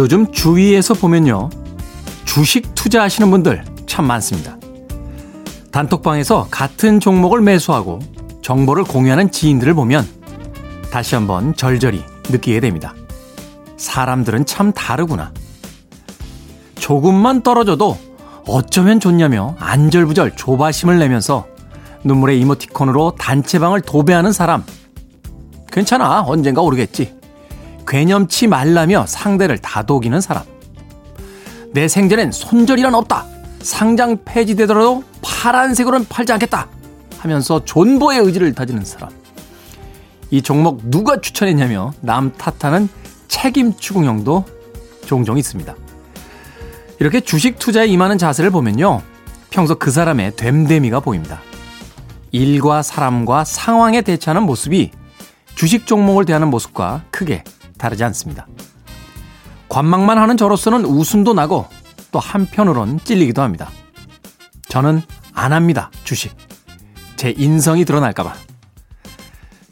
요즘 주위에서 보면요. 주식 투자하시는 분들 참 많습니다. 단톡방에서 같은 종목을 매수하고 정보를 공유하는 지인들을 보면 다시 한번 절절히 느끼게 됩니다. 사람들은 참 다르구나. 조금만 떨어져도 어쩌면 좋냐며 안절부절 조바심을 내면서 눈물의 이모티콘으로 단체방을 도배하는 사람. 괜찮아. 언젠가 오르겠지. 괴념치 말라며 상대를 다독이는 사람. 내 생전엔 손절이란 없다. 상장 폐지되더라도 파란색으로는 팔지 않겠다. 하면서 존버의 의지를 다지는 사람. 이 종목 누가 추천했냐며 남 탓하는 책임 추궁형도 종종 있습니다. 이렇게 주식 투자에 임하는 자세를 보면요. 평소 그 사람의 됨됨이가 보입니다. 일과 사람과 상황에 대처하는 모습이 주식 종목을 대하는 모습과 크게 다르지 않습니다. 관망만 하는 저로서는 웃음도 나고 또 한편으론 찔리기도 합니다. 저는 안 합니다. 주식. 제 인성이 드러날까봐.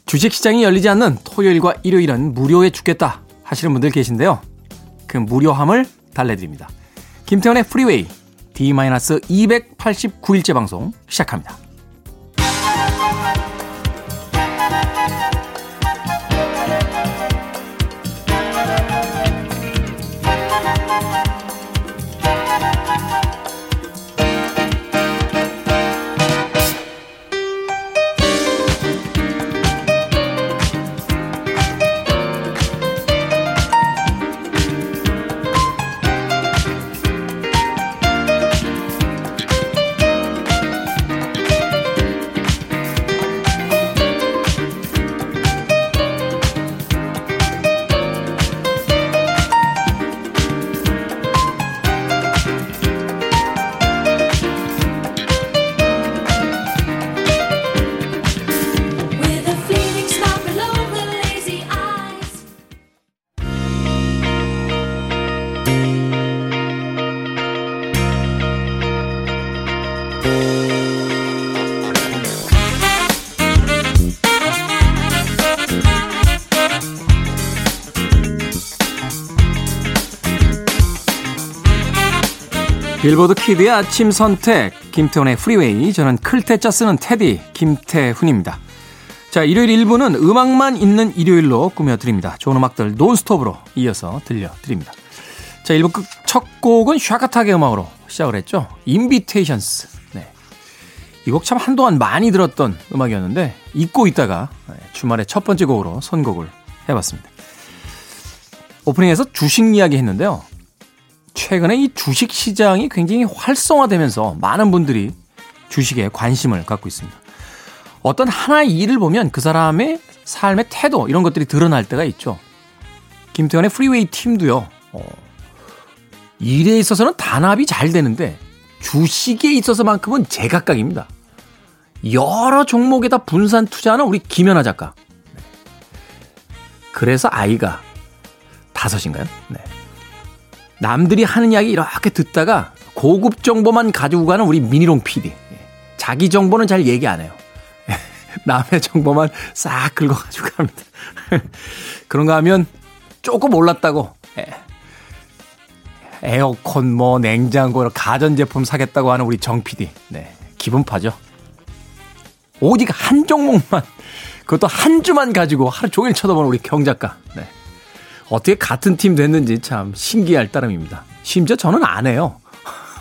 주식 시장이 열리지 않는 토요일과 일요일은 무료해 죽겠다 하시는 분들 계신데요. 그 무료함을 달래드립니다. 김태훈의 프리웨이 D-289일째 방송 시작합니다. 빌보드 키드의 아침 선택 김태훈의 프리웨이 저는 클 태 자 쓰는 태디 김태훈입니다. 자 일요일 1부는 음악만 있는 일요일로 꾸며드립니다. 좋은 음악들 논스톱으로 이어서 들려드립니다. 자 1부 끝첫 곡은 샤카탁의 음악으로 시작을 했죠. Invitations 네. 이 곡 참 한동안 많이 들었던 음악이었는데 잊고 있다가 네, 주말에 첫 번째 곡으로 선곡을 해봤습니다. 오프닝에서 주식 이야기 했는데요. 최근에 이 주식 시장이 굉장히 활성화되면서 많은 분들이 주식에 관심을 갖고 있습니다. 어떤 하나의 일을 보면 그 사람의 삶의 태도 이런 것들이 드러날 때가 있죠. 김태현의 프리웨이 팀도요. 어, 일에 있어서는 단합이 잘 되는데 주식에 있어서만큼은 제각각입니다. 여러 종목에다 분산 투자하는 우리 김연아 작가. 네. 그래서 아이가 다섯인가요? 네. 남들이 하는 이야기 이렇게 듣다가 고급 정보만 가지고 가는 우리 미니롱 PD. 예. 자기 정보는 잘 얘기 안 해요. 남의 정보만 싹 긁어가지고 갑니다. 그런가 하면 조금 올랐다고. 예. 에어컨, 뭐, 냉장고, 가전제품 사겠다고 하는 우리 정 PD. 네. 기분 파죠. 오직 한 종목만, 그것도 한 주만 가지고 하루 종일 쳐다보는 우리 경 작가. 네. 어떻게 같은 팀 됐는지 참 신기할 따름입니다. 심지어 저는 안 해요.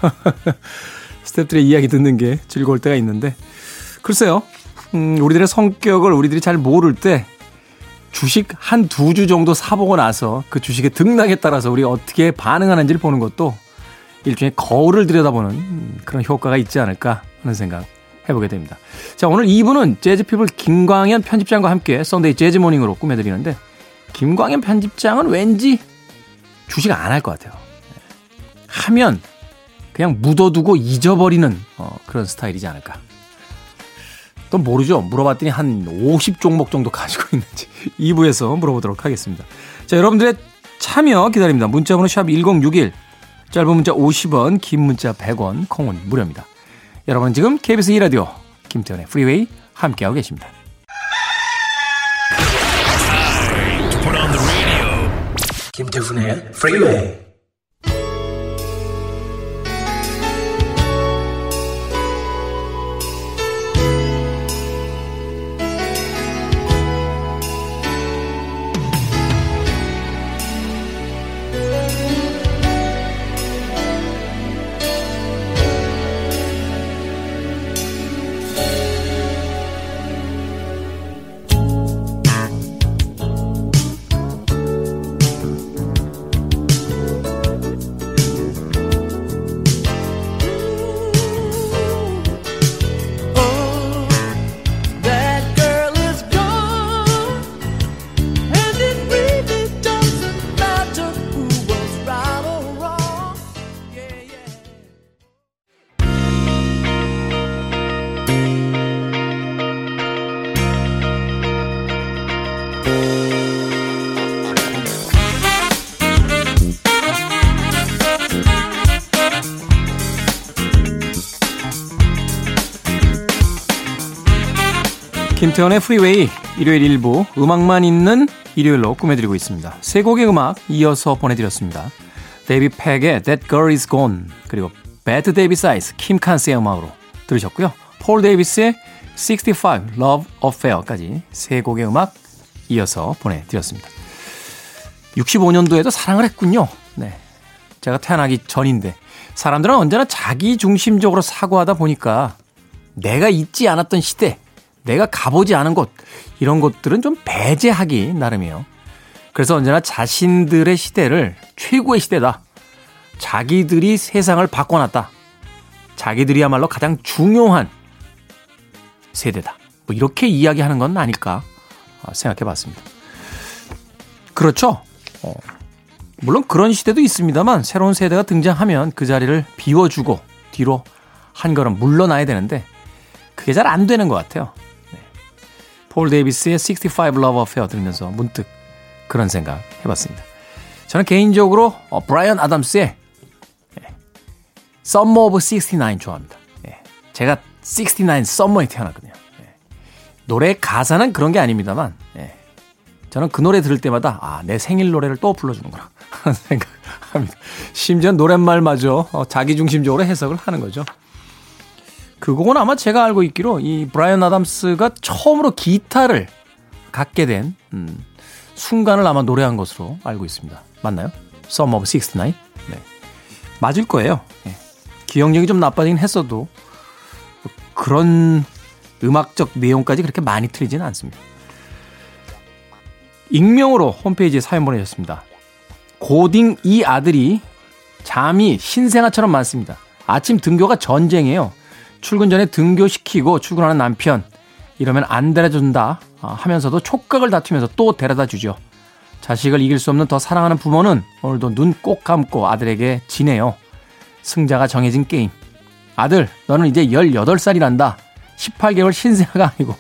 스태프들의 이야기 듣는 게 즐거울 때가 있는데. 글쎄요. 음, 우리들의 성격을 우리들이 잘 모를 때 주식 한 두 주 정도 사보고 나서 그 주식의 등락에 따라서 우리가 어떻게 반응하는지를 보는 것도 일종의 거울을 들여다보는 음, 그런 효과가 있지 않을까 하는 생각 해보게 됩니다. 자, 오늘 2부는 재즈피플 김광현 편집장과 함께 Sunday 재즈 Morning으로 꾸며드리는데 김광현 편집장은 왠지 주식 안 할 것 같아요. 하면 그냥 묻어두고 잊어버리는 어, 그런 스타일이지 않을까. 또 모르죠. 물어봤더니 한 50종목 정도 가지고 있는지 2부에서 물어보도록 하겠습니다. 자, 여러분들의 참여 기다립니다. 문자번호 샵 1061, 짧은 문자 50원, 긴 문자 100원, 콩은 무료입니다. 여러분 지금 KBS 2라디오 김태현의 프리웨이 함께하고 계십니다. 김태훈의. That 김태훈의 프리웨이 일요일 일부 음악만 있는 일요일로 꾸며드리고 있습니다. 세 곡의 음악 이어서 보내드렸습니다. 데이비드 팩의 That Girl Is Gone 그리고 Bette Davis Eyes 킴 칸스의 음악으로 들으셨고요. 폴 데이비스의 65 Love Affair까지 세 곡의 음악 이어서 보내드렸습니다. 65년도에도 사랑을 했군요. 네. 제가 태어나기 전인데 사람들은 언제나 자기 중심적으로 사고하다 보니까 내가 잊지 않았던 시대, 내가 가보지 않은 곳, 이런 것들은 좀 배제하기 나름이에요. 그래서 언제나 자신들의 시대를 최고의 시대다. 자기들이 세상을 바꿔놨다. 자기들이야말로 가장 중요한 세대다. 뭐 이렇게 이야기하는 건 아닐까 생각해 봤습니다. 그렇죠. 어, 물론 그런 시대도 있습니다만 새로운 세대가 등장하면 그 자리를 비워주고 뒤로 한 걸음 물러나야 되는데 그게 잘 안 되는 것 같아요. 네. 폴 데이비스의 65 Love Affair 들으면서 문득 그런 생각 해봤습니다. 저는 개인적으로 어, 브라이언 아담스의 예, Summer of 69 좋아합니다. 예, 제가 69 썸머에 태어났거든요. 예. 노래 가사는 그런 게 아닙니다만 예, 저는 그 노래 들을 때마다 아, 내 생일 노래를 또 불러주는구나 하는 생각합니다. 심지어 노랫말마저 어, 자기중심적으로 해석을 하는 거죠. 그 곡은 아마 제가 알고 있기로 이 브라이언 아담스가 처음으로 기타를 갖게 된 음, 순간을 아마 노래한 것으로 알고 있습니다. 맞나요? Summer of 69? 네. 맞을 거예요. 예. 기억력이 좀 나빠지긴 했어도 그런 음악적 내용까지 그렇게 많이 틀리지는 않습니다. 익명으로 홈페이지에 사연 보내셨습니다. 고딩 이 아들이 잠이 신생아처럼 많습니다. 아침 등교가 전쟁이에요. 출근 전에 등교시키고 출근하는 남편. 이러면 안 데려준다 아, 하면서도 촉각을 다투면서 또 데려다 주죠. 자식을 이길 수 없는 더 사랑하는 부모는 오늘도 눈 꼭 감고 아들에게 지내요. 승자가 정해진 게임. 아들, 너는 이제 18살이란다. 18개월 신생아가 아니고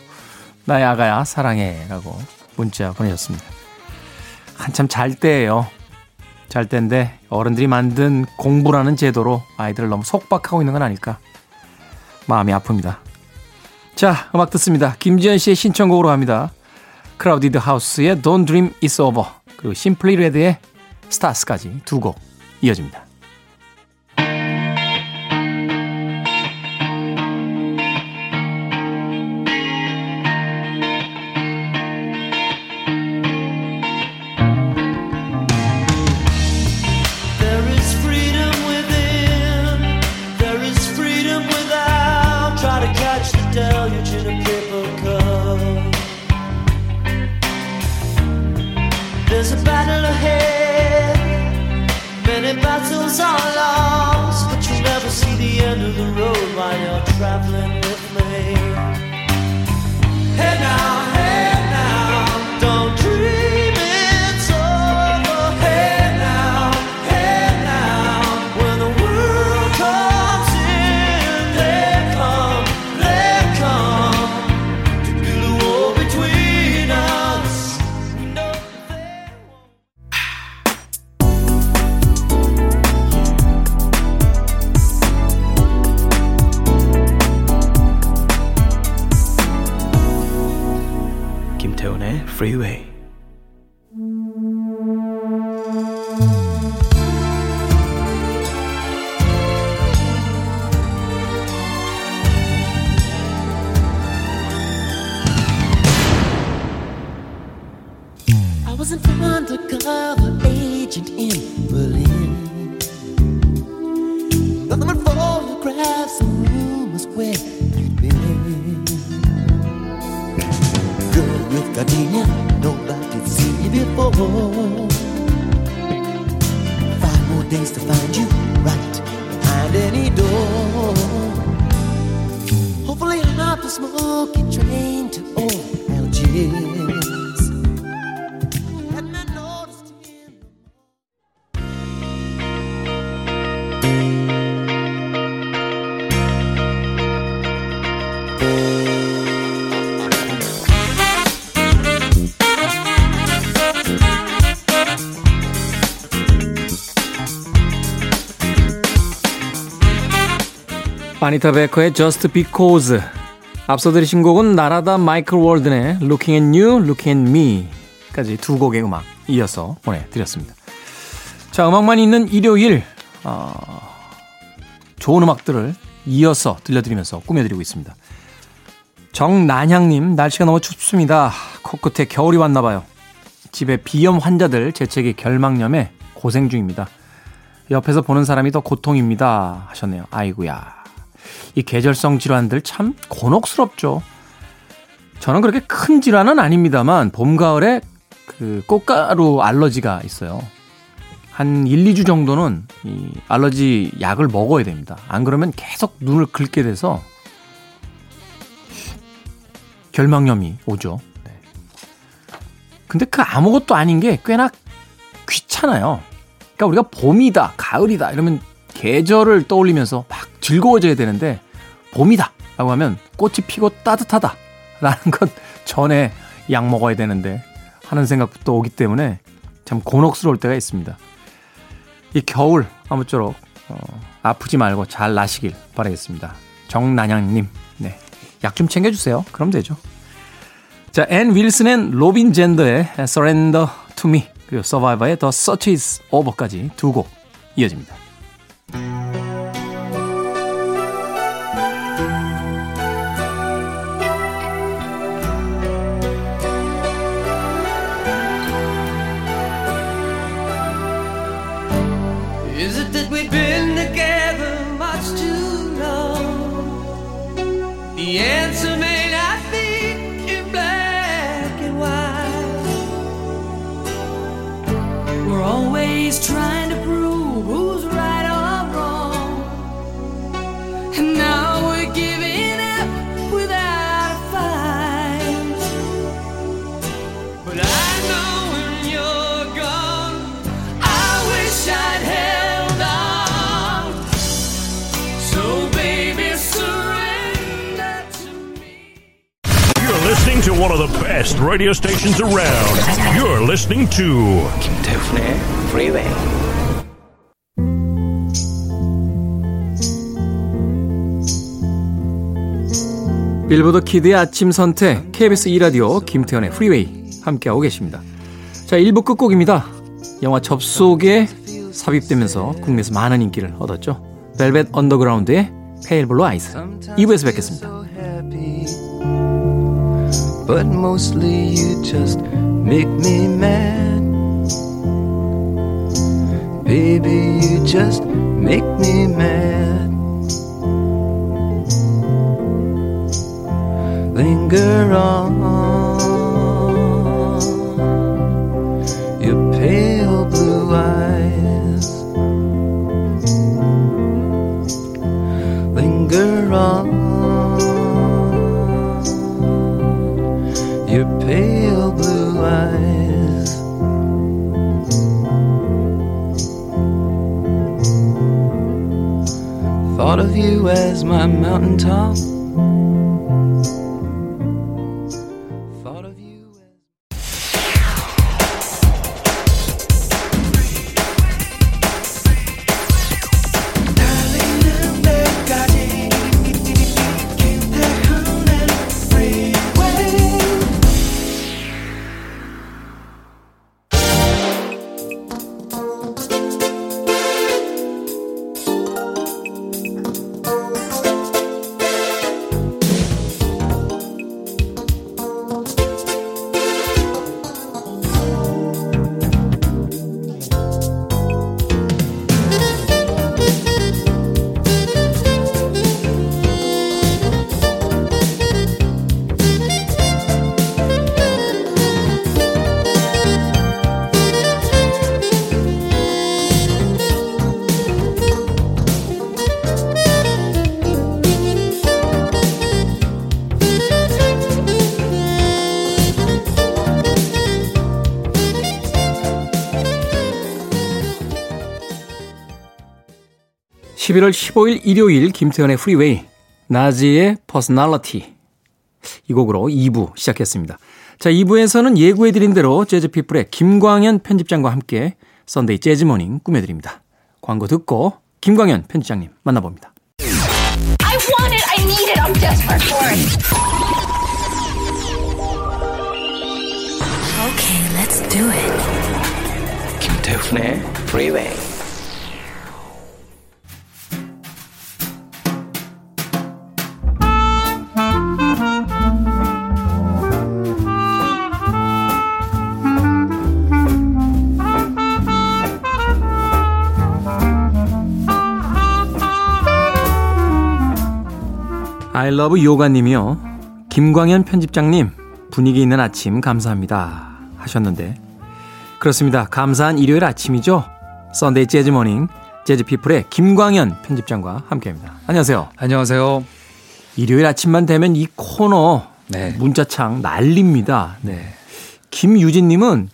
나의 아가야 사랑해 라고 문자 보내셨습니다. 한참 잘 때예요. 잘 때인데 어른들이 만든 공부라는 제도로 아이들을 너무 속박하고 있는 건 아닐까 마음이 아픕니다. 자, 음악 듣습니다. 김지현 씨의 신청곡으로 합니다. 크라우디드 하우스의 Don't Dream It's Over 그리고 심플리 레드의 Stars까지 두 곡 이어집니다. Battles are lost, but you'll never see the end of the road while you're traveling with me. Hey now, Freeway. favor. days to find. 바니타 베커의 Just Because 앞서 들으신 곡은 나라다 마이클 월든의 Looking at You, Looking at Me까지 두 곡의 음악 이어서 보내드렸습니다. 자, 음악만 있는 일요일 어, 좋은 음악들을 이어서 들려드리면서 꾸며드리고 있습니다. 정난향님, 날씨가 너무 춥습니다. 코끝에 겨울이 왔나 봐요. 집에 비염 환자들 재채기 결막염에 고생 중입니다. 옆에서 보는 사람이 더 고통입니다. 하셨네요. 아이구야. 이 계절성 질환들 참 곤혹스럽죠. 저는 그렇게 큰 질환은 아닙니다만 봄, 가을에 그 꽃가루 알러지가 있어요. 한 1, 2주 정도는 이 알러지 약을 먹어야 됩니다. 안 그러면 계속 눈을 긁게 돼서 결막염이 오죠. 네. 근데 그 아무것도 아닌 게 꽤나 귀찮아요. 그러니까 우리가 봄이다, 가을이다 이러면 계절을 떠올리면서 막 즐거워져야 되는데 봄이다 라고 하면 꽃이 피고 따뜻하다 라는 것 전에 약 먹어야 되는데 하는 생각부터 오기 때문에 참 곤혹스러울 때가 있습니다. 이 겨울 아무쪼록 어, 아프지 말고 잘 나시길 바라겠습니다. 정난양님, 네. 약 좀 챙겨주세요. 그럼 되죠. 자, 앤 윌슨 앤 로빈 젠더의 Surrender to Me 그리고 서바이버의 The Search is Over까지 두 곡 이어집니다. The answer may not be in black and white. We're always trying to one of the best radio stations around. You're listening to 김태훈의 Freeway. 빌보드 키드의 아침 선택 KBS 2라디오 김태훈의 프리웨이 함께하고 계십니다. 자 1부 끝곡입니다. 영화 접속에 삽입되면서 국내에서 많은 인기를 얻었죠. 벨벳 언더그라운드의 페일 블루 아이스 2부에서 뵙겠습니다. But mostly you just make me mad. Baby, you just make me mad. Linger on. Your pale blue eyes. linger on Thought of you as my mountaintop. 11월 15일 일요일 김태훈의 프리웨이 나지의 Personality 이 곡으로 2부 시작했습니다. 자 2부에서는 예고해드린 대로 재즈피플의 김광현 편집장과 함께 Sunday 재즈 Morning 꾸며드립니다. 광고 듣고 김광현 편집장님 만나봅니다. I want it. I need it. I'm desperate for love 요가님이요. 김광현 편집장님, 분위기 있는 아침 감사합니다. 하셨는데. 그렇습니다. 감사한 일요일 아침이죠. Sunday 재즈 Morning, 재즈 피플의 김광현 편집장과 함께 합니다. 안녕하세요. 안녕하세요. 일요일 아침만 되면 이 코너 네. 문자창 난립니다. 네. 김유진님은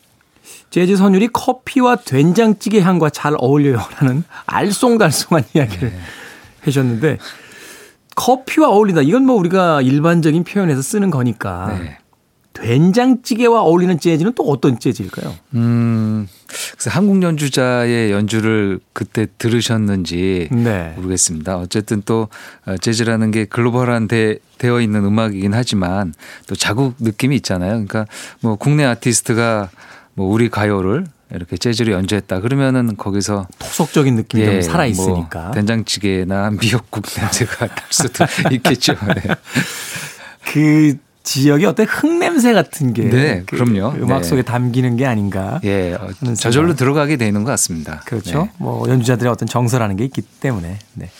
재즈 선율이 커피와 된장찌개 향과 잘 어울려요라는 알쏭달쏭한 이야기를 네. 해주셨는데 커피와 어울린다. 이건 뭐 우리가 일반적인 표현에서 쓰는 거니까 네. 된장찌개와 어울리는 재즈는 또 어떤 재즈일까요? 음, 그래서 한국 연주자의 연주를 그때 들으셨는지 네. 모르겠습니다. 어쨌든 또 어, 재즈라는 게 글로벌한 데, 되어 있는 음악이긴 하지만 또 자국 느낌이 있잖아요. 그러니까 뭐 국내 아티스트가 뭐 우리 가요를 이렇게 재즈로 연주했다 그러면은 거기서 토속적인 느낌이 좀 살아 뭐 있으니까. 된장찌개나 미역국 냄새가 날 수도 있겠죠. 네. 그 지역의 어떤 흙 냄새 같은 게 네, 그 그럼요. 음악 네. 속에 담기는 게 아닌가. 예, 어, 하는 저절로. 들어가게 되는 것 같습니다. 그렇죠. 네. 뭐 연주자들의 어떤 정서라는 게 있기 때문에. 네.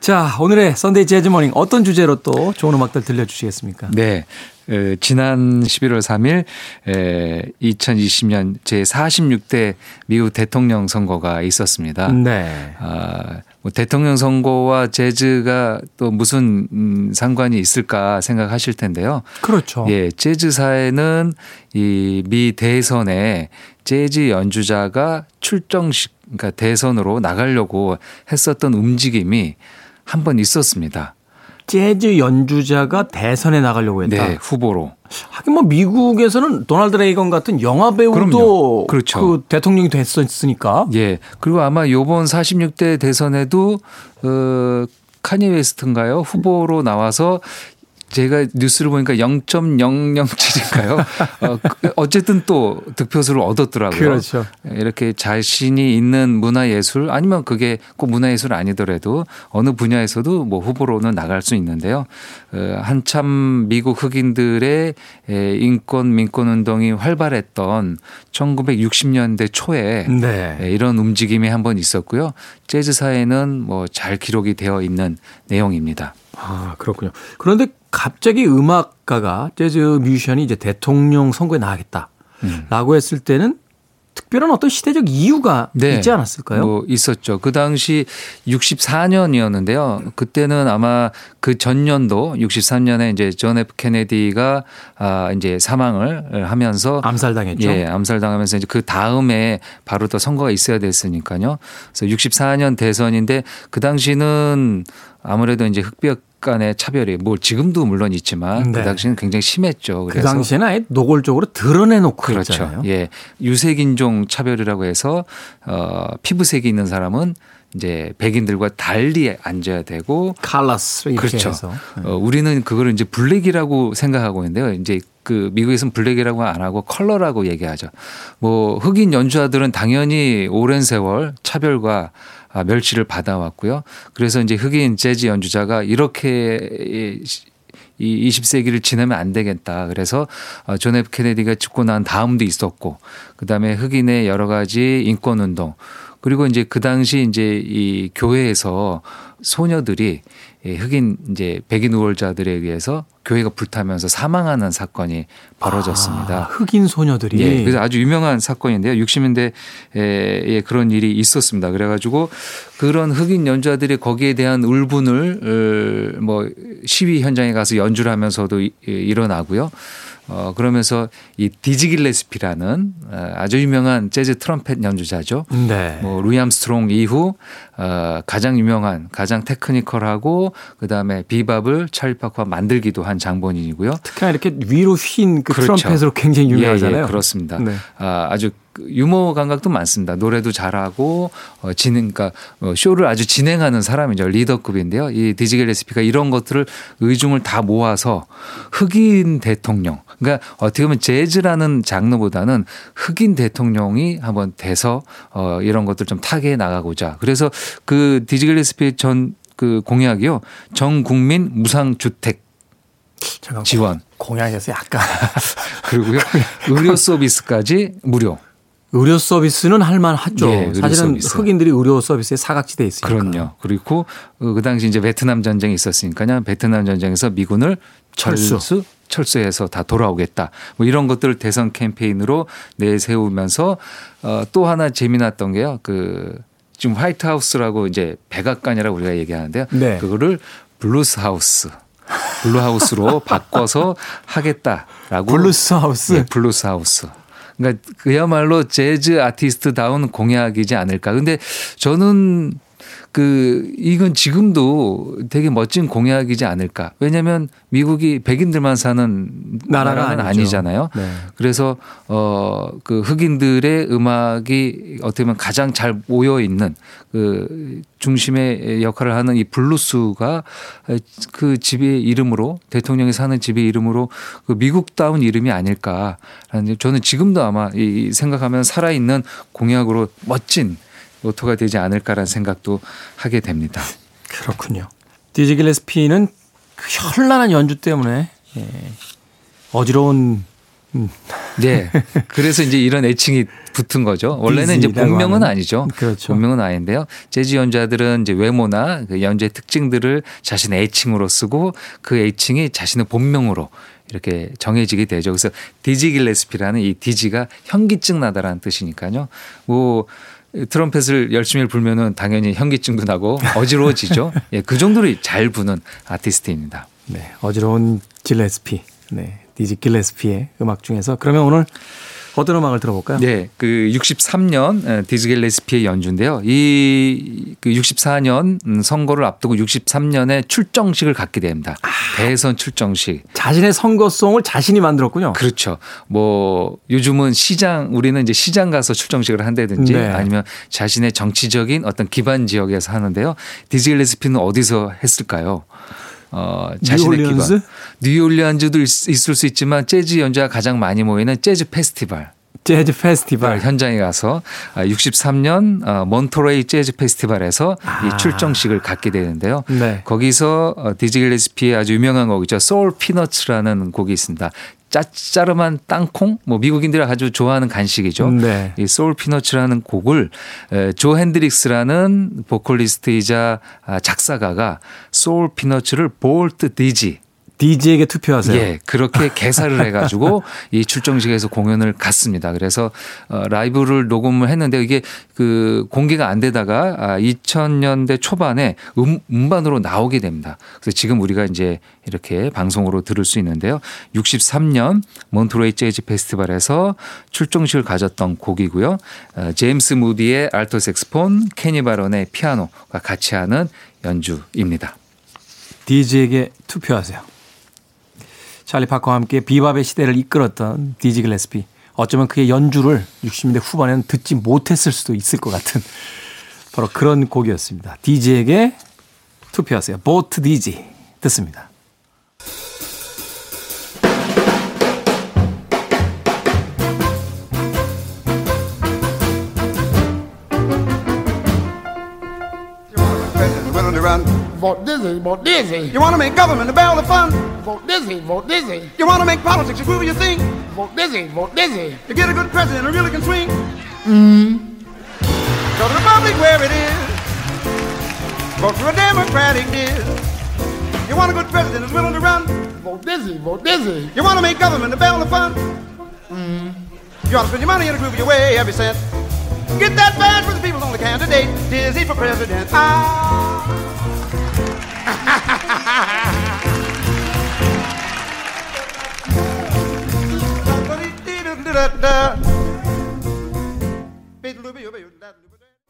자, 오늘의 썬데이 재즈 모닝 어떤 주제로 또 좋은 음악들 들려주시겠습니까? 네. 에, 지난 11월 3일 에, 2020년 제 46대 미국 대통령 선거가 있었습니다. 네. 아, 뭐 대통령 선거와 재즈가 또 무슨 음, 상관이 있을까 생각하실 텐데요. 그렇죠. 예, 재즈사에는 이 미 대선에 재즈 연주자가 출정식, 그러니까 대선으로 나가려고 했었던 움직임이 한 번 있었습니다. 재즈 연주자가 대선에 나가려고 했다. 네, 후보로. 하긴 뭐 미국에서는 로널드 레이건 같은 영화 배우도. 그렇죠. 그 대통령이 됐었으니까. 예. 그리고 아마 요번 46대 대선에도 어 카니예 웨스트인가요? 후보로 나와서 제가 뉴스를 보니까 0.007인가요? 어, 그- 어쨌든 또 득표수를 얻었더라고요. 그렇죠. 이렇게 자신이 있는 문화예술 아니면 그게 꼭 문화예술 아니더라도 어느 분야에서도 뭐 후보로는 나갈 수 있는데요. 어, 한참 미국 흑인들의 에, 인권 민권 운동이 활발했던 1960년대 초에 네. 예, 이런 움직임이 한번 있었고요. 재즈사에는 뭐 잘 기록이 되어 있는 내용입니다. 아, 그렇군요. 그런데 갑자기 음악가가 재즈 뮤지션이 이제 대통령 선거에 나가겠다. 음. 라고 했을 때는 특별한 어떤 시대적 이유가 있지 않았을까요? 네. 뭐 있었죠. 그 당시 64년이었는데요. 그때는 아마 그 전년도 63년에 이제 존 F 케네디가 아 이제 사망을 하면서 암살당했죠. 예, 암살당하면서 이제 그 다음에 바로 또 선거가 있어야 됐으니까요. 그래서 64년 대선인데 그 당시는 아무래도 이제 흑백 간의 차별이 뭐 지금도 물론 있지만 네. 그 당시는 굉장히 심했죠. 그 그래서 당시에는 아예 노골적으로 드러내놓고 그렇죠. 그랬잖아요. 예. 유색인종 차별이라고 해서 어 피부색이 있는 사람은 이제 백인들과 달리 앉아야 되고 칼라스 그렇죠. 네. 어, 우리는 그거를 이제 블랙이라고 생각하고 있는데요. 이제 그 미국에서는 블랙이라고 안 하고 컬러라고 얘기하죠. 뭐 흑인 연주자들은 당연히 오랜 세월 차별과 아, 멸시를 받아왔고요. 그래서 이제 흑인 재즈 연주자가 이렇게 이 20세기를 지나면 안 되겠다. 그래서 어, 존 F 케네디가 죽고 난 다음도 있었고 그 다음에 흑인의 여러 가지 인권 운동 그리고 이제 그 당시 이제 이 교회에서 소녀들이 이 흑인 이제 백인 우월자들에 의해서 교회가 불타면서 사망하는 사건이 벌어졌습니다. 아, 흑인 소녀들이 예, 그래서 아주 유명한 사건인데요. 60년대에 그런 일이 있었습니다. 그래가지고 그런 흑인 연주자들이 거기에 대한 울분을 어, 뭐 시위 현장에 가서 연주를 하면서도 이- 일어나고요. 어, 그러면서 이 디지 길레스피라는 어, 아주 유명한 재즈 트럼펫 연주자죠. 네. 뭐 루이 암스트롱 이후 어, 가장 유명한 가장 technical하고 그다음에 비밥을 찰리 파커와 만들기도 한 장본인이고요. 특히나 이렇게 위로 휜그 그렇죠. 트럼펫으로 굉장히 유명하잖아요. 예, 예, 그렇습니다. 네. 아, 아주 그 유머 감각도 많습니다. 노래도 잘하고 어, 진행, 그러니까 어, 쇼를 아주 진행하는 사람이죠. 리더급인데요. 이 디지겔 레시피가 이런 것들을 의중을 다 모아서 흑인 대통령, 그러니까 어떻게 보면 재즈라는 장르보다는 흑인 대통령이 한번 돼서 어, 이런 것들 좀 타개해 나가고자. 그래서 그 디지겔 레시피 전 그 공약이요. 전 국민 무상 주택 지원. 공약에서 약간 그리고요. 의료 서비스까지 무료. 의료 서비스는 할만하죠. 예, 사실은 서비스. 흑인들이 의료 서비스에 사각지대에 있으니까. 그럼요. 그리고 그, 그 당시 이제 베트남 전쟁이 있었으니까요. 베트남 전쟁에서 미군을 철수. 철수 철수해서 다 돌아오겠다. 뭐 이런 것들을 대선 캠페인으로 내세우면서 어, 또 하나 재미났던 게요. 그 지금 White House라고 이제 백악관이라고 우리가 얘기하는데요. 네. 그거를 Blues House. Blue House로 바꿔서 하겠다라고 Blues House. 예, Blues House. 그러니까 그야말로 재즈 아티스트다운 공약이지 않을까. 근데 저는 그 이건 지금도 되게 멋진 공약이지 않을까. 왜냐하면 미국이 백인들만 사는 나라가 나라는 아니죠. 아니잖아요. 네. 그래서 어그 흑인들의 음악이 어떻게 보면 가장 잘 모여 있는 그 중심의 역할을 하는 이 블루스가 그 집의 이름으로 대통령이 사는 집의 이름으로 그 미국다운 이름이 아닐까라는 저는 지금도 아마 이 생각하면 살아있는 공약으로 멋진 모토가 되지 않을까라는 생각도 하게 됩니다. 그렇군요. 디지 길레스피는 그 현란한 연주 때문에 예, 어지러운 네. 그래서 이제 이런 애칭이 붙은 거죠. 원래는 이제 본명은. 아니죠. 그렇죠. 본명은 아닌데요. 재즈 연주자들은 이제 외모나 그 연주의 특징들을 자신의 애칭으로 쓰고 그 애칭이 자신의 본명으로 이렇게 정해지게 되죠. 그래서 디지 길레스피라는 이 디지가 현기증 나다라는 뜻이니까요. 뭐 트럼펫을 열심히 불면은 당연히 현기증도 나고 어지러워지죠. 예, 그 정도로 잘 부는 아티스트입니다. 네, 어지러운 길레스피. 네, 디지 길레스피의 음악 중에서 그러면 오늘 어떤 음악을 들어볼까요? 네, 그 63년 디즈 갤레스피의 연주인데요. 이 그 64년 선거를 앞두고 63년에 출정식을 갖게 됩니다. 대선 출정식. 자신의 선거송을 자신이 만들었군요. 그렇죠. 뭐 요즘은 시장 우리는 이제 시장 가서 출정식을 한다든지 네. 아니면 자신의 정치적인 어떤 기반 지역에서 하는데요. 디지 길레스피는 어디서 했을까요? 어, 자신의 뉴올리언스? 기반. 뉴올리언즈도 있- 있을 수 있지만 재즈 연주가 가장 많이 모이는 재즈 페스티벌. 재즈 페스티벌. 현장에 가서 63년 어, 몬터레이 재즈 페스티벌에서 이 출정식을 갖게 되는데요. 아. 네. 거기서 어, 디지 길레스피의 아주 유명한 곡이죠. Salt Peanuts라는 곡이 있습니다. 짭짜름한 땅콩, 뭐 미국인들이 아주 좋아하는 간식이죠. 네. 이 Salt Peanuts라는 곡을 에, 존 헨드릭스라는 보컬리스트이자 아, 작사가가 Salt Peanuts를 Vote Dizzy 디지에게 투표하세요. 예, 그렇게 개사를 해가지고 이 출정식에서 공연을 갖습니다. 그래서 어, 라이브를 녹음을 했는데 이게 그 공개가 안 되다가 아, 2000년대 초반에 음, 음반으로 나오게 됩니다. 그래서 지금 우리가 이제 이렇게 방송으로 들을 수 있는데요. 63년 몬트레이 재즈 페스티벌에서 출정식을 가졌던 곡이고요. 어, 제임스 무디의 알토 색스폰, 케니 바론의 피아노가 같이 하는 연주입니다. 디지에게 투표하세요. 찰리 파커와 함께 비밥의 시대를 이끌었던 디지 글래스피. 어쩌면 그의 연주를 60년대 후반에는 듣지 못했을 수도 있을 것 같은 바로 그런 곡이었습니다. 디지에게 투표하세요. 보트 디지 듣습니다. Vote dizzy, vote dizzy. You want to make government a barrel of fun. Vote dizzy, vote dizzy. You want to make politics a groove of your thing. Vote dizzy, vote dizzy. To get a good president who really can swing. Mmm. Go to the public where it is. Vote for a Democratic deal. You want a good president who's willing to run. Vote dizzy, vote dizzy. You want to make government a barrel of fun. Mmm. You want to spend your money in a groove of your way every cent. Get that badge for the people's only candidate. Dizzy for president. Ah.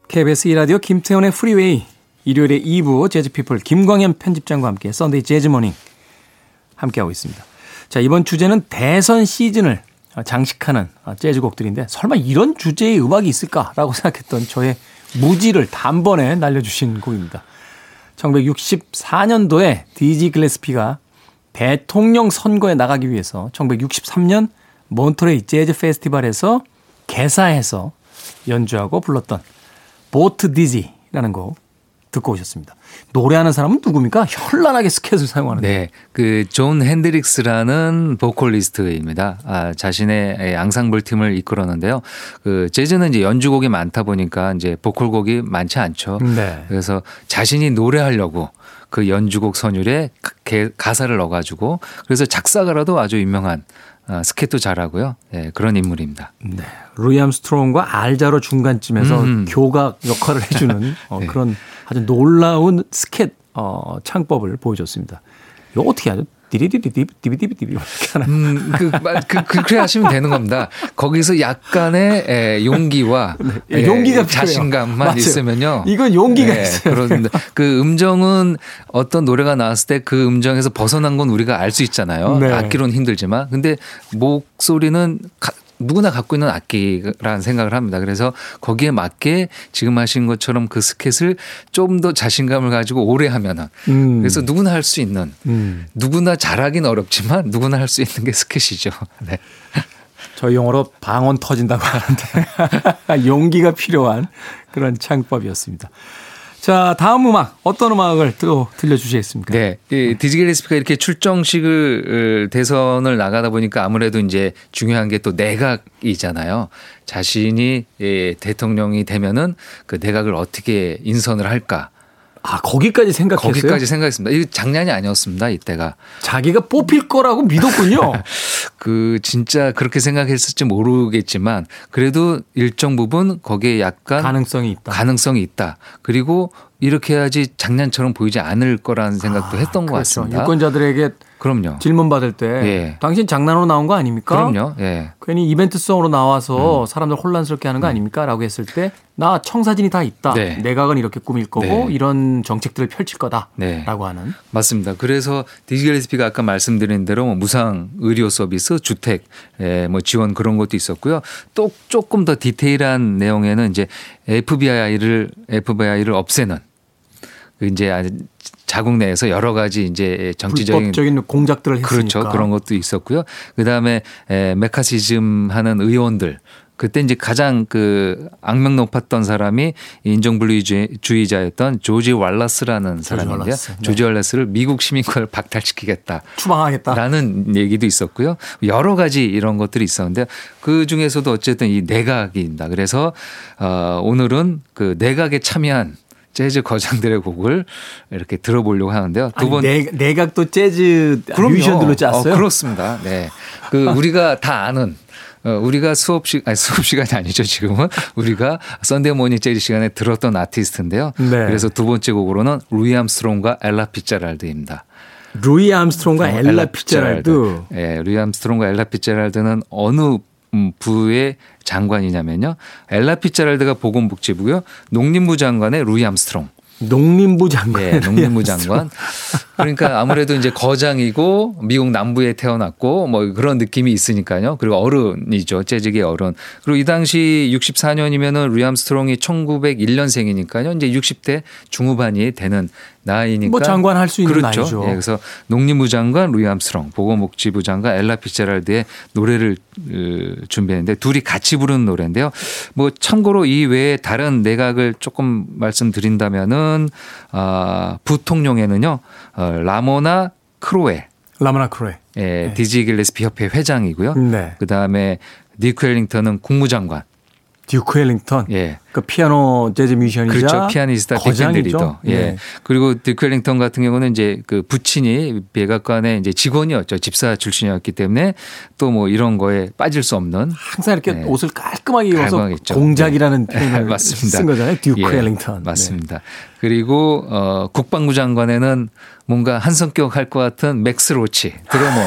KBS 2라디오 김태훈의 프리웨이 일요일에 2부 재즈피플 김광현 편집장과 함께 썬데이 재즈모닝 함께하고 있습니다. 자 이번 주제는 대선 시즌을 장식하는 재즈곡들인데 설마 이런 주제의 음악이 있을까라고 생각했던 저의 무지를 단번에 날려주신 곡입니다. 1964년도에 디지 글래스피가 대통령 선거에 나가기 위해서 1963년 몬트레이 재즈 페스티벌에서 개사해서 연주하고 불렀던 보트 디지라는 곡 듣고 오셨습니다. 노래하는 사람은 누굽니까? 현란하게 스케줄 사용하는. 네, 그 존 핸드릭스라는 보컬리스트입니다. 아, 자신의 앙상블 팀을 이끌었는데요. 그 재즈는 이제 연주곡이 많다 보니까 이제 보컬곡이 많지 않죠. 네. 그래서 자신이 노래하려고 그 연주곡 선율에 가- 가사를 넣어가지고 그래서 작사가로도 아주 유명한 아, 스캣도 잘하고요. 네, 그런 인물입니다. 네. 루이 암스트롱과 알 자로 중간쯤에서 음. 교각 역할을 해주는 어, 네. 그런 아주 놀라운 스켓 어, 창법을 보여줬습니다. 이거 어떻게 하죠? 하나. 음, 그, 말- 그, 그, 그래 하시면 되는 겁니다. 거기서 약간의 에, 용기와 예, 에, 용기가 필요해요. 자신감만 맞아요. 있으면요. 이건 용기가 네, 있어야 그런데 그 음정은 어떤 노래가 나왔을 때 그 음정에서 벗어난 건 우리가 알 수 있잖아요. 네. 악기로는 힘들지만. 근데 목소리는 가- 누구나 갖고 있는 악기라는 생각을 합니다. 그래서 거기에 맞게 지금 하신 것처럼 그 스켓을 좀 더 자신감을 가지고 오래 하면은 음. 그래서 누구나 할 수 있는 음. 누구나 잘하긴 어렵지만 누구나 할 수 있는 게 스케치죠. 네. 저희 용어로 방언 터진다고 하는데 용기가 필요한 그런 창법이었습니다. 자, 다음 음악 어떤 음악을 또 들려주시겠습니까? 네. 이 디지겔리스피가 이렇게 출정식을 어, 대선을 나가다 보니까 아무래도 이제 중요한 게 또 내각이잖아요. 자신이 예, 대통령이 되면은 그 내각을 어떻게 인선을 할까. 아 거기까지 생각했어요. 거기까지 생각했습니다. 이 장난이 아니었습니다. 이때가. 자기가 뽑힐 거라고 믿었군요. 그 진짜 그렇게 생각했을지 모르겠지만 그래도 일정 부분 거기에 약간 가능성이 있다. 가능성이 있다. 그리고 이렇게 해야지 장난처럼 보이지 않을 거라는 생각도 했던 것 그렇죠. 같습니다. 유권자들에게 그럼요. 질문 받을 때 예. 당신 장난으로 나온 거 아닙니까? 그럼요. 예. 괜히 이벤트성으로 나와서 사람들 혼란스럽게 하는 거 아닙니까? 라고 했을 때 나 청사진이 다 있다. 네. 내각은 이렇게 꾸밀 거고 네. 이런 정책들을 펼칠 거다. 네. 라고 하는. 맞습니다. 그래서 디지털리스피가 아까 말씀드린 대로 뭐 무상 의료 서비스, 주택, 에, 뭐 지원 그런 것도 있었고요. 또 조금 더 디테일한 내용에는 이제 FBI를 FBI를 없애는 그 이제 아주 자국 내에서 여러 가지 이제 정치적인 불법적인 공작들을 했으니까. 그렇죠. 그런 것도 있었고요. 그 다음에 메카시즘 하는 의원들. 그때 이제 가장 그 악명 높았던 사람이 인종분리주의자였던 조지 왈라스라는 사람인데요. 왈라스. 네. 조지 왈라스를 미국 시민권을 박탈시키겠다. 추방하겠다. 라는 얘기도 있었고요. 여러 가지 이런 것들이 있었는데 그 중에서도 어쨌든 이 내각입니다. 그래서 어 오늘은 그 내각에 참여한 재즈 거장들의 곡을 이렇게 들어보려고 하는데요. 두 아니, 번 내, 내각도 재즈. 뮤지션들로 짰어요. 어, 그렇습니다. 네. 그 우리가 다 아는 어, 우리가 수업 시 아니 수업 시간이 아니죠 지금은 우리가 Sunday Morning 재즈 시간에 들었던 아티스트인데요. 네. 그래서 두 번째 곡으로는 루이 암스트롱과 엘라 피제럴드입니다. 루이 암스트롱과 어, 엘라 피제럴드. 예, 루이 암스트롱과 엘라 피제럴드는 어느 음, 부의 장관이냐면요. 엘라 피제럴드가 보건복지부고요. 농림부 장관의 루이 암스트롱. 농림부 장관. 예, 농림부 장관. 그러니까 아무래도 이제 거장이고 미국 남부에 태어났고 뭐 그런 느낌이 있으니까요. 그리고 어른이죠. 재즈계 어른. 그리고 이 당시 64년이면은 루이 암스트롱이 1901년생이니까요. 이제 60대 중후반이 되는 나이니까 뭐 장관 할 수 있는 그렇죠. 나이죠. 예, 그래서 농림부 장관 루이 암스트롱, 보건복지부 장관 엘라 피제럴드의 노래를 어, 준비했는데 둘이 같이 부르는 노래인데요. 뭐 참고로 이 외에 다른 내각을 조금 말씀드린다면은 아, 부통령에는요. 어, 라모나 크로웰 라모나 크로웰. 예, 디지 길레스피 협회 회장이고요. 네. 그다음에 듀크 엘링턴은 국무장관. 듀크 엘링턴. 예. 그 피아노 재즈 뮤지션이자 그렇죠. 피아니스트 거장이죠. 빅밴드 리더. 예. 네. 그리고 듀크 엘링턴 같은 경우는 이제 그 부친이 백악관의 이제 직원이었죠. 집사 출신이었기 때문에 또 뭐 이런 거에 빠질 수 없는 항상 이렇게 네. 옷을 깔끔하게 입어서 깔끔하게 입죠. 공작이라는 네. 표현을 맞습니다. 쓴 거잖아요. 듀크 예, 엘링턴. 맞습니다. 그리고 어 국방부 장관에는 뭔가 한 성격 할 것 같은 맥스 로치 드러머.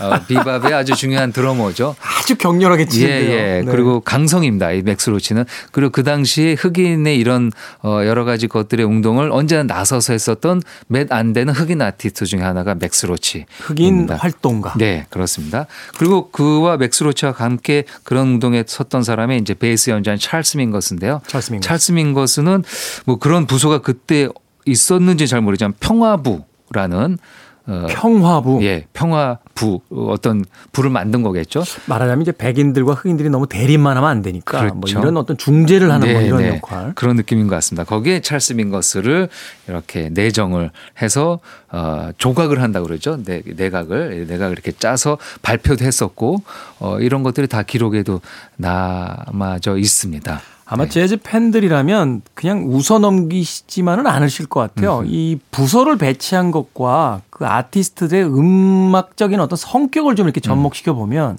어, 비밥의 아주 중요한 드러머죠. 아주 격렬하게 예, 치는데요. 예. 네. 그리고 강성입니다. 이 맥스 로치는. 그리고 그 당시에 흑인의 이런 어 여러 가지 것들의 운동을 언제나 나서서 했었던 몇 안 되는 흑인 아티스트 중에 하나가 맥스 로치. 흑인 활동가. 네, 그렇습니다. 그리고 그와 맥스 로치와 함께 그런 운동에 섰던 사람이 이제 베이스 연주한 찰스 민거스인데요. 찰스 민거스. 찰스 민거스는 뭐 그런 부서가 그때 있었는지 잘 모르지만 평화부 라는 어, 평화부. 예, 평화부 어떤 부를 만든 거겠죠. 말하자면 이제 백인들과 흑인들이 너무 대립만 하면 안 되니까 뭐 그렇죠. 이런 어떤 중재를 하는 뭐 네, 이런 네. 역할. 그런 느낌인 것 같습니다. 거기에 찰스 민거스를 이렇게 내정을 해서 어, 조각을 한다고 그러죠. 내, 내각을 내각을 이렇게 짜서 발표도 했었고 어, 이런 것들이 다 기록에도 남아져 있습니다. 아마 재즈 팬들이라면 그냥 웃어 넘기시지만은 않으실 것 같아요. 이 부서를 배치한 것과 그 아티스트들의 음악적인 어떤 성격을 좀 이렇게 접목시켜 보면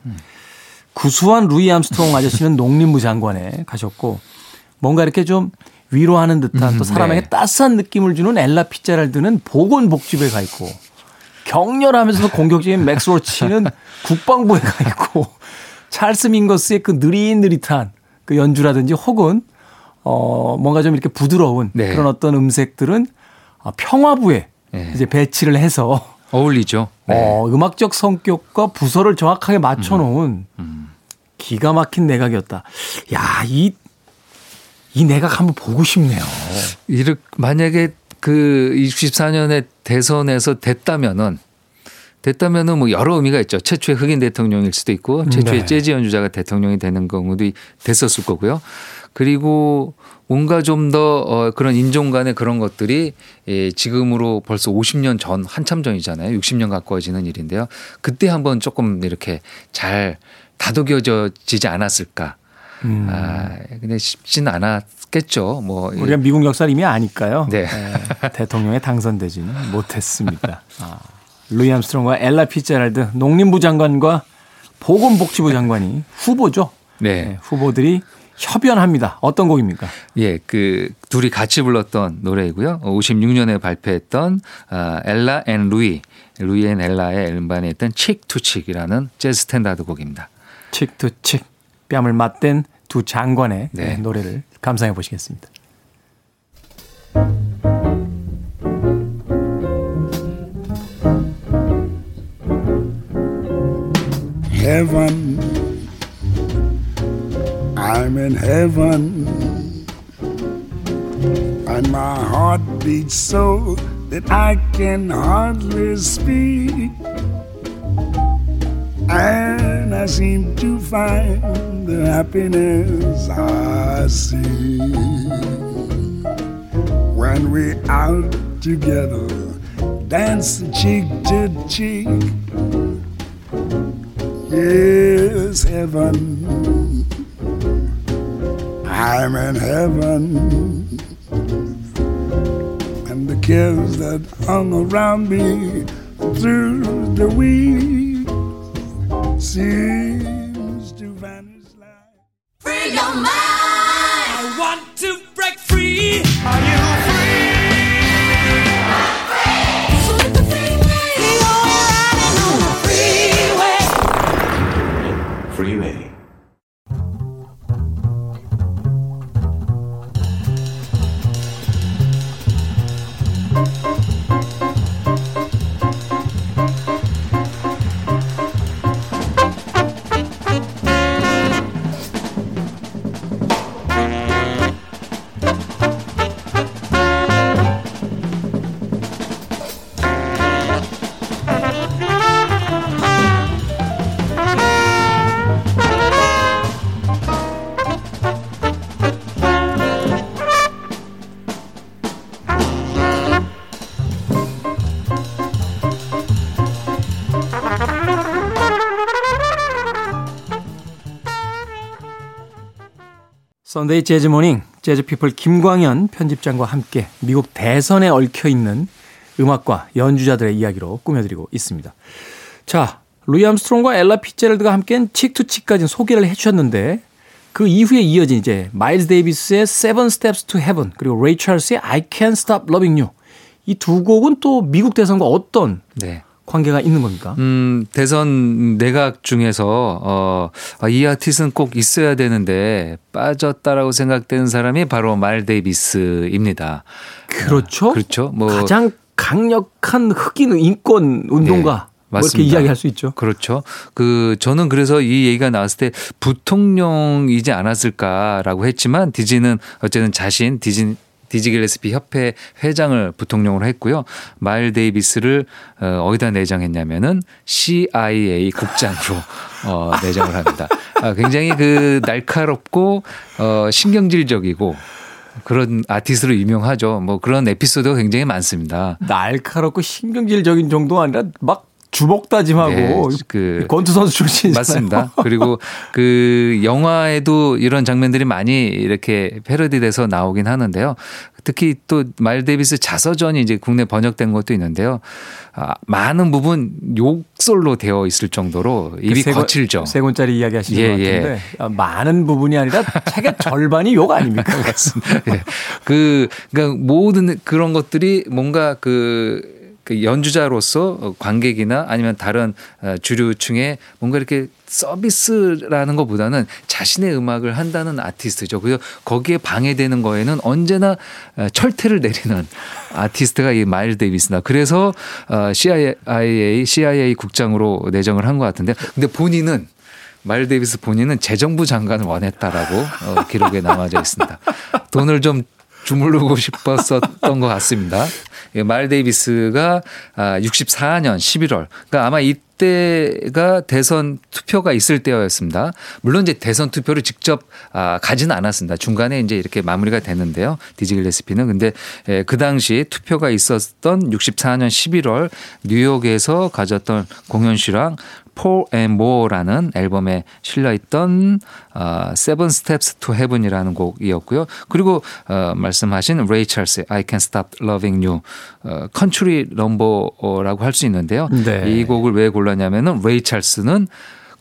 구수한 루이 암스트롱 아저씨는 농림부 장관에 가셨고 뭔가 이렇게 좀 위로하는 듯한 음, 또 사람에게 네. 따스한 느낌을 주는 엘라 피자랄드는 보건복지부에 가 있고 격렬하면서도 공격적인 맥스로치는 국방부에 가 있고 찰스 민거스의 그 느릿느릿한 그 연주라든지 혹은 어 뭔가 좀 이렇게 부드러운 네. 그런 어떤 음색들은 아, 평화부에 네. 이제 배치를 해서 어울리죠. 네. 어, 음악적 성격과 부서를 정확하게 맞춰놓은 음. 기가 막힌 내각이었다. 야, 이, 이 내각 한번 보고 싶네요. 이렇게 만약에 그 24년에 대선에서 됐다면은 됐다면은 뭐 여러 의미가 있죠. 최초의 흑인 대통령일 수도 있고 최초의 네. 재즈 연주자가 대통령이 되는 경우도 됐었을 거고요. 그리고 뭔가 좀더 어, 그런 인종 간의 그런 것들이 예, 지금으로 벌써 50년 전 한참 전이잖아요. 60년 가까워지는 일인데요. 그때 한번 조금 이렇게 잘 다독여지지 않았을까. 음. 아, 근데 쉽지는 않았겠죠. 뭐 우리가 미국 역사를 이미 아니까요. 네. 예, 대통령에 당선되지는 못했습니다. 아, 루이 암스트롱과 엘라 피제럴드 농림부 장관과 보건복지부 장관이 후보죠. 네. 예, 후보들이 협연합니다. 어떤 곡입니까? 예, 그 둘이 같이 불렀던 노래이고요. 56년에 발표했던 아, 엘라 앤 루이, 루이 앤 엘라의 음반에 있던 Cheek to Cheek이라는 재즈 스탠다드 곡입니다. Cheek to Cheek 뺨을 맞댄 두 장관의 네. 예, 노래를 감상해 보시겠습니다. Heaven, I'm in heaven, and my heart beats so that I can hardly speak. And I seem to find the happiness I see when we're out together, dance cheek to cheek. Yes, heaven. I'm in heaven. And the cares that hung around me through the week seems to vanish like. Free your mind. Sunday 재즈 Morning 재즈 피플 김광현 편집장과 함께 미국 대선에 얽혀 있는 음악과 연주자들의 이야기로 꾸며드리고 있습니다. 자, 루이 암스트롱과 엘라 피제럴드가 함께한 Cheek to Cheek까지 소개를 해주셨는데 그 이후에 이어진 이제 마일스 데이비스의 Seven Steps to Heaven 그리고 레이 찰스의 I Can't Stop Loving You 이 두 곡은 또 미국 대선과 어떤 네. 관계가 있는 겁니까? 음, 대선 내각 중에서 어, 아, 이 아티스트는 꼭 있어야 되는데 빠졌다라고 생각되는 사람이 바로 마일스 데이비스입니다. 그렇죠. 그렇죠. 뭐 가장 강력한 흑인 인권 운동가 뭐 이렇게 맞습니다. 이야기할 수 있죠. 그렇죠. 그 저는 그래서 이 얘기가 나왔을 때 부통령이지 않았을까라고 했지만 디지는 어쨌든 자신 디지 디지 길레스피 협회 회장을 부통령으로 했고요. 마일스 데이비스를 어, 어디다 내정했냐면은 CIA 국장으로 어, 내정을 합니다. 아, 굉장히 그 날카롭고 어, 신경질적이고 그런 아티스트로 유명하죠. 뭐 그런 에피소드가 굉장히 많습니다. 날카롭고 신경질적인 정도가 아니라 막 주먹 다짐하고 네, 그 권투 선수 출신이잖아요. 맞습니다. 그리고 그 영화에도 이런 장면들이 많이 이렇게 패러디돼서 나오긴 하는데요. 특히 또 마일 데이비스 자서전이 이제 국내 번역된 것도 있는데요. 아, 많은 부분 욕설로 되어 있을 정도로 입이 그세 권- 거칠죠. 세 권짜리 이야기 하시는 예, 것 같은데 아, 많은 부분이 아니라 책의 절반이 욕 아닙니까? 예. 그, 그러니까 모든 그런 것들이 뭔가 그, 그 연주자로서 관객이나 아니면 다른 어, 주류층에 뭔가 이렇게 서비스라는 것보다는 자신의 음악을 한다는 아티스트죠. 그래서 거기에 방해되는 거에는 언제나 어, 철퇴를 내리는 아티스트가 이 마일스 데이비스다 그래서 어, CIA, CIA 국장으로 내정을 한 것 같은데 근데 본인은 마일스 데이비스 본인은 재정부 장관을 원했다라고 어, 기록에 남아져 있습니다. 돈을 좀 주물르고 싶었었던 것 같습니다. 예, 마일스 데이비스가 아, 64년 11월, 그러니까 아마 이 때가 대선 투표가 있을 때였습니다. 물론 이제 대선 투표를 직접 아, 가지는 않았습니다. 중간에 이제 이렇게 마무리가 됐는데요. 디지 길레스피는 근데 예, 그 당시 투표가 있었던 64년 11월 뉴욕에서 가졌던 공연 실황 And More라는 앨범에 실려 있던 어, Seven Steps to Heaven이라는 곡이었고요. 그리고 어, 말씀하신 Ray Charles I Can't Stop Loving You 어, 컨트리 넘버라고 할 수 있는데요. 네. 이 곡을 왜 골랐냐면은 레이 찰스는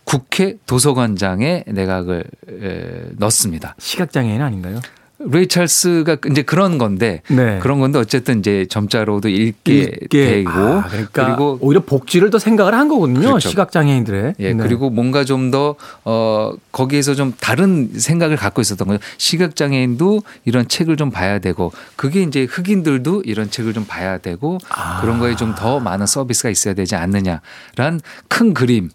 국회 도서관장에 내각을 에, 넣습니다. 시각장애인 아닌가요? 레이 찰스가 이제 그런 건데 네. 그런 건데 어쨌든 이제 점자로도 읽게, 되고 아, 그러니까 그리고 오히려 복지를 더 생각을 한 거군요. 그렇죠. 시각 장애인들의. 예, 네. 그리고 뭔가 좀 더, 어, 거기에서 좀 다른 생각을 갖고 있었던 거죠. 시각 장애인도 이런 책을 좀 봐야 되고, 그게 이제 흑인들도 이런 책을 좀 봐야 되고, 그런 거에 좀 더 많은 서비스가 있어야 되지 않느냐란 큰 그림이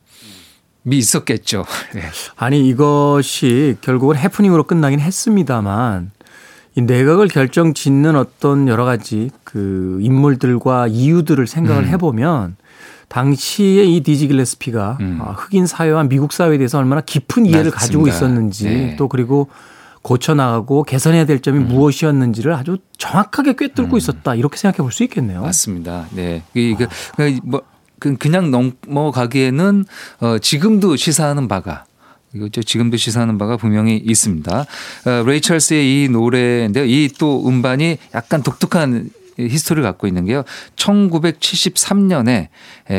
있었겠죠. 예. 아니 이것이 결국은 해프닝으로 끝나긴 했습니다만 이 내각을 결정 짓는 어떤 여러 가지 그 인물들과 이유들을 생각을 음. 해보면 당시에 이 디지 길레스피가 음. 아, 흑인 사회와 미국 사회에 대해서 얼마나 깊은 이해를 맞습니다. 가지고 있었는지 네. 또 그리고 고쳐나가고 개선해야 될 점이 음. 무엇이었는지를 아주 정확하게 꿰뚫고 있었다 이렇게 생각해 볼 수 있겠네요. 맞습니다. 네. 이게 그, 뭐, 그- 그냥 넘어가기에는 어, 지금도 시사하는 바가 이거죠. 지금도 시사하는 바가 분명히 있습니다. 어, 레이 찰스의 이 노래인데요. 이 또 음반이 약간 독특한 history를 갖고 있는 게요. 1973년에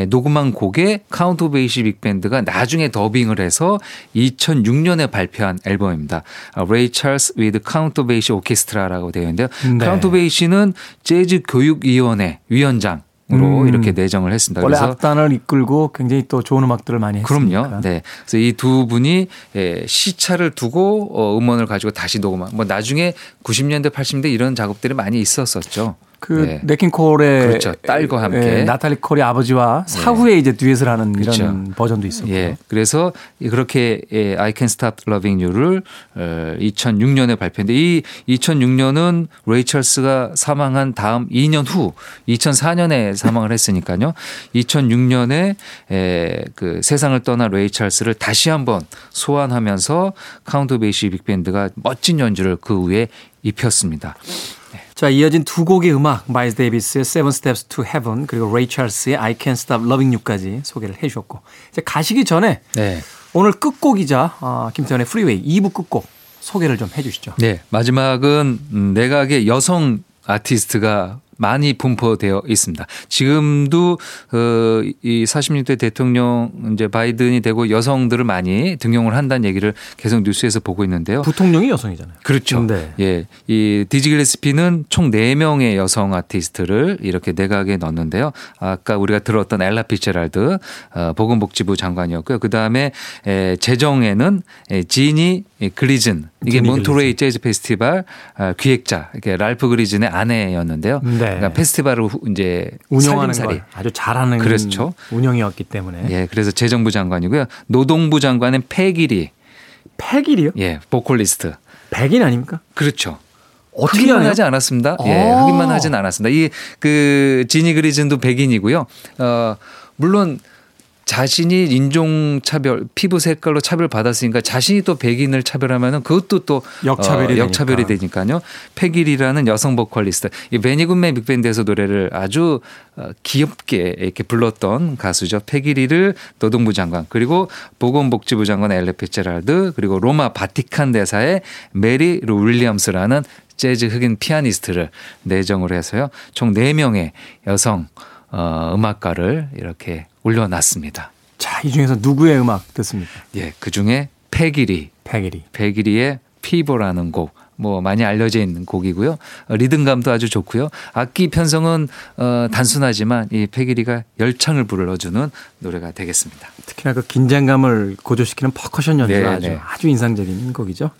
녹음한 곡에 카운트 오브 베이시 빅밴드가 나중에 더빙을 해서 2006년에 발표한 앨범입니다. Ray Charles with Count of Basie Orchestra라고 되어 있는데요. 네. 카운트 오브 베이시는 재즈 교육위원회 위원장 으로 음. 이렇게 내정을 했습니다. 원래 그래서 악단을 이끌고 굉장히 또 좋은 음악들을 많이 했으니까. 그럼요. 네. 그래서 이 두 분이 예, 시차를 두고 어, 음원을 가지고 다시 녹음한 뭐 나중에 90년대 80년대 이런 작업들이 많이 있었었죠. 그 네. 냇 킹 콜의 그렇죠. 딸과 함께. 예, 나탈리 콜의 아버지와 사후에 이제 듀엣을 하는 그렇죠. 이런 버전도 있었고. 예. 그래서 그렇게 예, I Can Stop Loving You를 어, 2006년에 발표했는데 이 2006년은 레이 찰스가 사망한 다음 2년 후 2004년에 사망을 했으니까요. 2006년에 에, 그 세상을 떠난 레이 찰스를 다시 한번 소환하면서 카운트 베이시 빅밴드가 멋진 연주를 그 후에 입혔습니다. 자, 이어진 두 곡의 음악, 마일스 데이비스의 Seven Steps to Heaven 그리고 레이 찰스의 I Can't Stop Loving You까지 소개를 해 주셨고. 이제 가시기 전에 네. 오늘 끝곡이자 아, 김태현의 프리웨이 2부 끝곡 소개를 좀 해 주시죠. 네, 마지막은 음, 내각의 여성 아티스트가 많이 분포되어 있습니다. 지금도 어, 이 46대 대통령 이제 바이든이 되고 여성들을 많이 등용을 한다는 얘기를 계속 뉴스에서 보고 있는데요. 부통령이 여성이잖아요. 그렇죠. 네. 예. 이 디지 길레스피는 총 4명의 여성 아티스트를 이렇게 내각에 넣었는데요. 아까 우리가 들었던 엘라 피츠제럴드 어, 보건복지부 장관이었고요. 그다음에 에, 재정에는 에, 지니 글리슨 이게 지니 몬트레이 재즈 페스티벌 어, 기획자 이게 랄프 글리슨의 아내였는데요. 네. 그러니까 페스티벌을 후- 이제 운영하는 살림살이 걸 아주 잘하는 그렇죠. 운영이었기 때문에 예, 그래서 재정부 장관이고요. 노동부 장관은 페기 리, 페기 리요? 예, 보컬리스트. 백인 아닙니까? 그렇죠. 어떻게 하나요? 하지 않았습니다. 예, 아. 흑인만 하진 않았습니다. 이 그 지니 글리슨도 백인이고요. 어 물론 자신이 인종 차별, 피부 색깔로 차별 받았으니까 자신이 또 백인을 차별하면은 그것도 또 역차별이 어, 역차별이 되니까. 되니까요. 페기 리라는 여성 보컬리스트, 이 베니 굿맨 빅밴드에서 노래를 아주 어, 귀엽게 이렇게 불렀던 가수죠. 페기 리를 노동부 장관 그리고 보건복지부 장관 엘라 피츠제럴드 그리고 로마 바티칸 대사의 메리 루 윌리엄스라는 재즈 흑인 피아니스트를 내정을 해서요. 총 4명의 여성 어, 음악가를 이렇게 올려놨습니다. 자, 이 중에서 누구의 음악 듣습니까? 예, 그 중에 패길이, 백일이. 패길이의 피보라는 곡. 뭐 많이 알려져 있는 곡이고요. 어, 리듬감도 아주 좋고요. 악기 편성은 어, 단순하지만 이 페기 리가 열창을 불러주는 노래가 되겠습니다. 특히나 그 긴장감을 고조시키는 퍼커션 연주가 네, 아주 네. 아주 인상적인 곡이죠.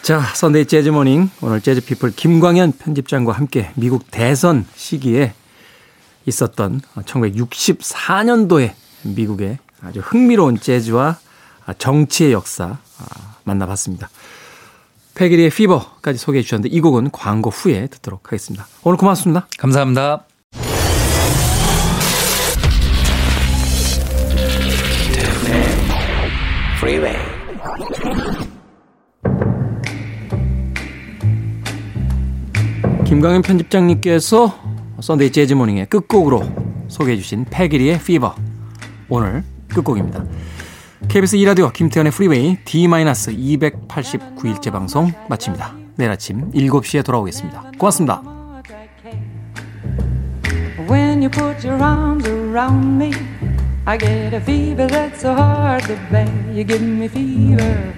자, Sunday Jazz Morning 오늘 재즈 피플 김광현 편집장과 함께 미국 대선 시기에 있었던 1964년도에 미국의 아주 흥미로운 재즈와 정치의 역사 아, 만나봤습니다. 페기 리의 Fever까지 소개해 주셨는데 이 곡은 광고 후에 듣도록 하겠습니다. 오늘 고맙습니다. 감사합니다. 김광현 편집장님께서 Sunday Jazz Morning의 끝곡으로 소개해 주신 페기 리의 Fever 오늘 끝곡입니다. KBS 2라디오 김태현의 프리웨이 D-289일째 방송 마칩니다. 내일 아침 7시에 돌아오겠습니다. 고맙습니다. When you put your arms around me, I get a fever that's so hard to bear. You give me fever.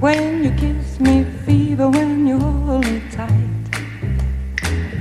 When you kiss me, fever. When you hold me tight,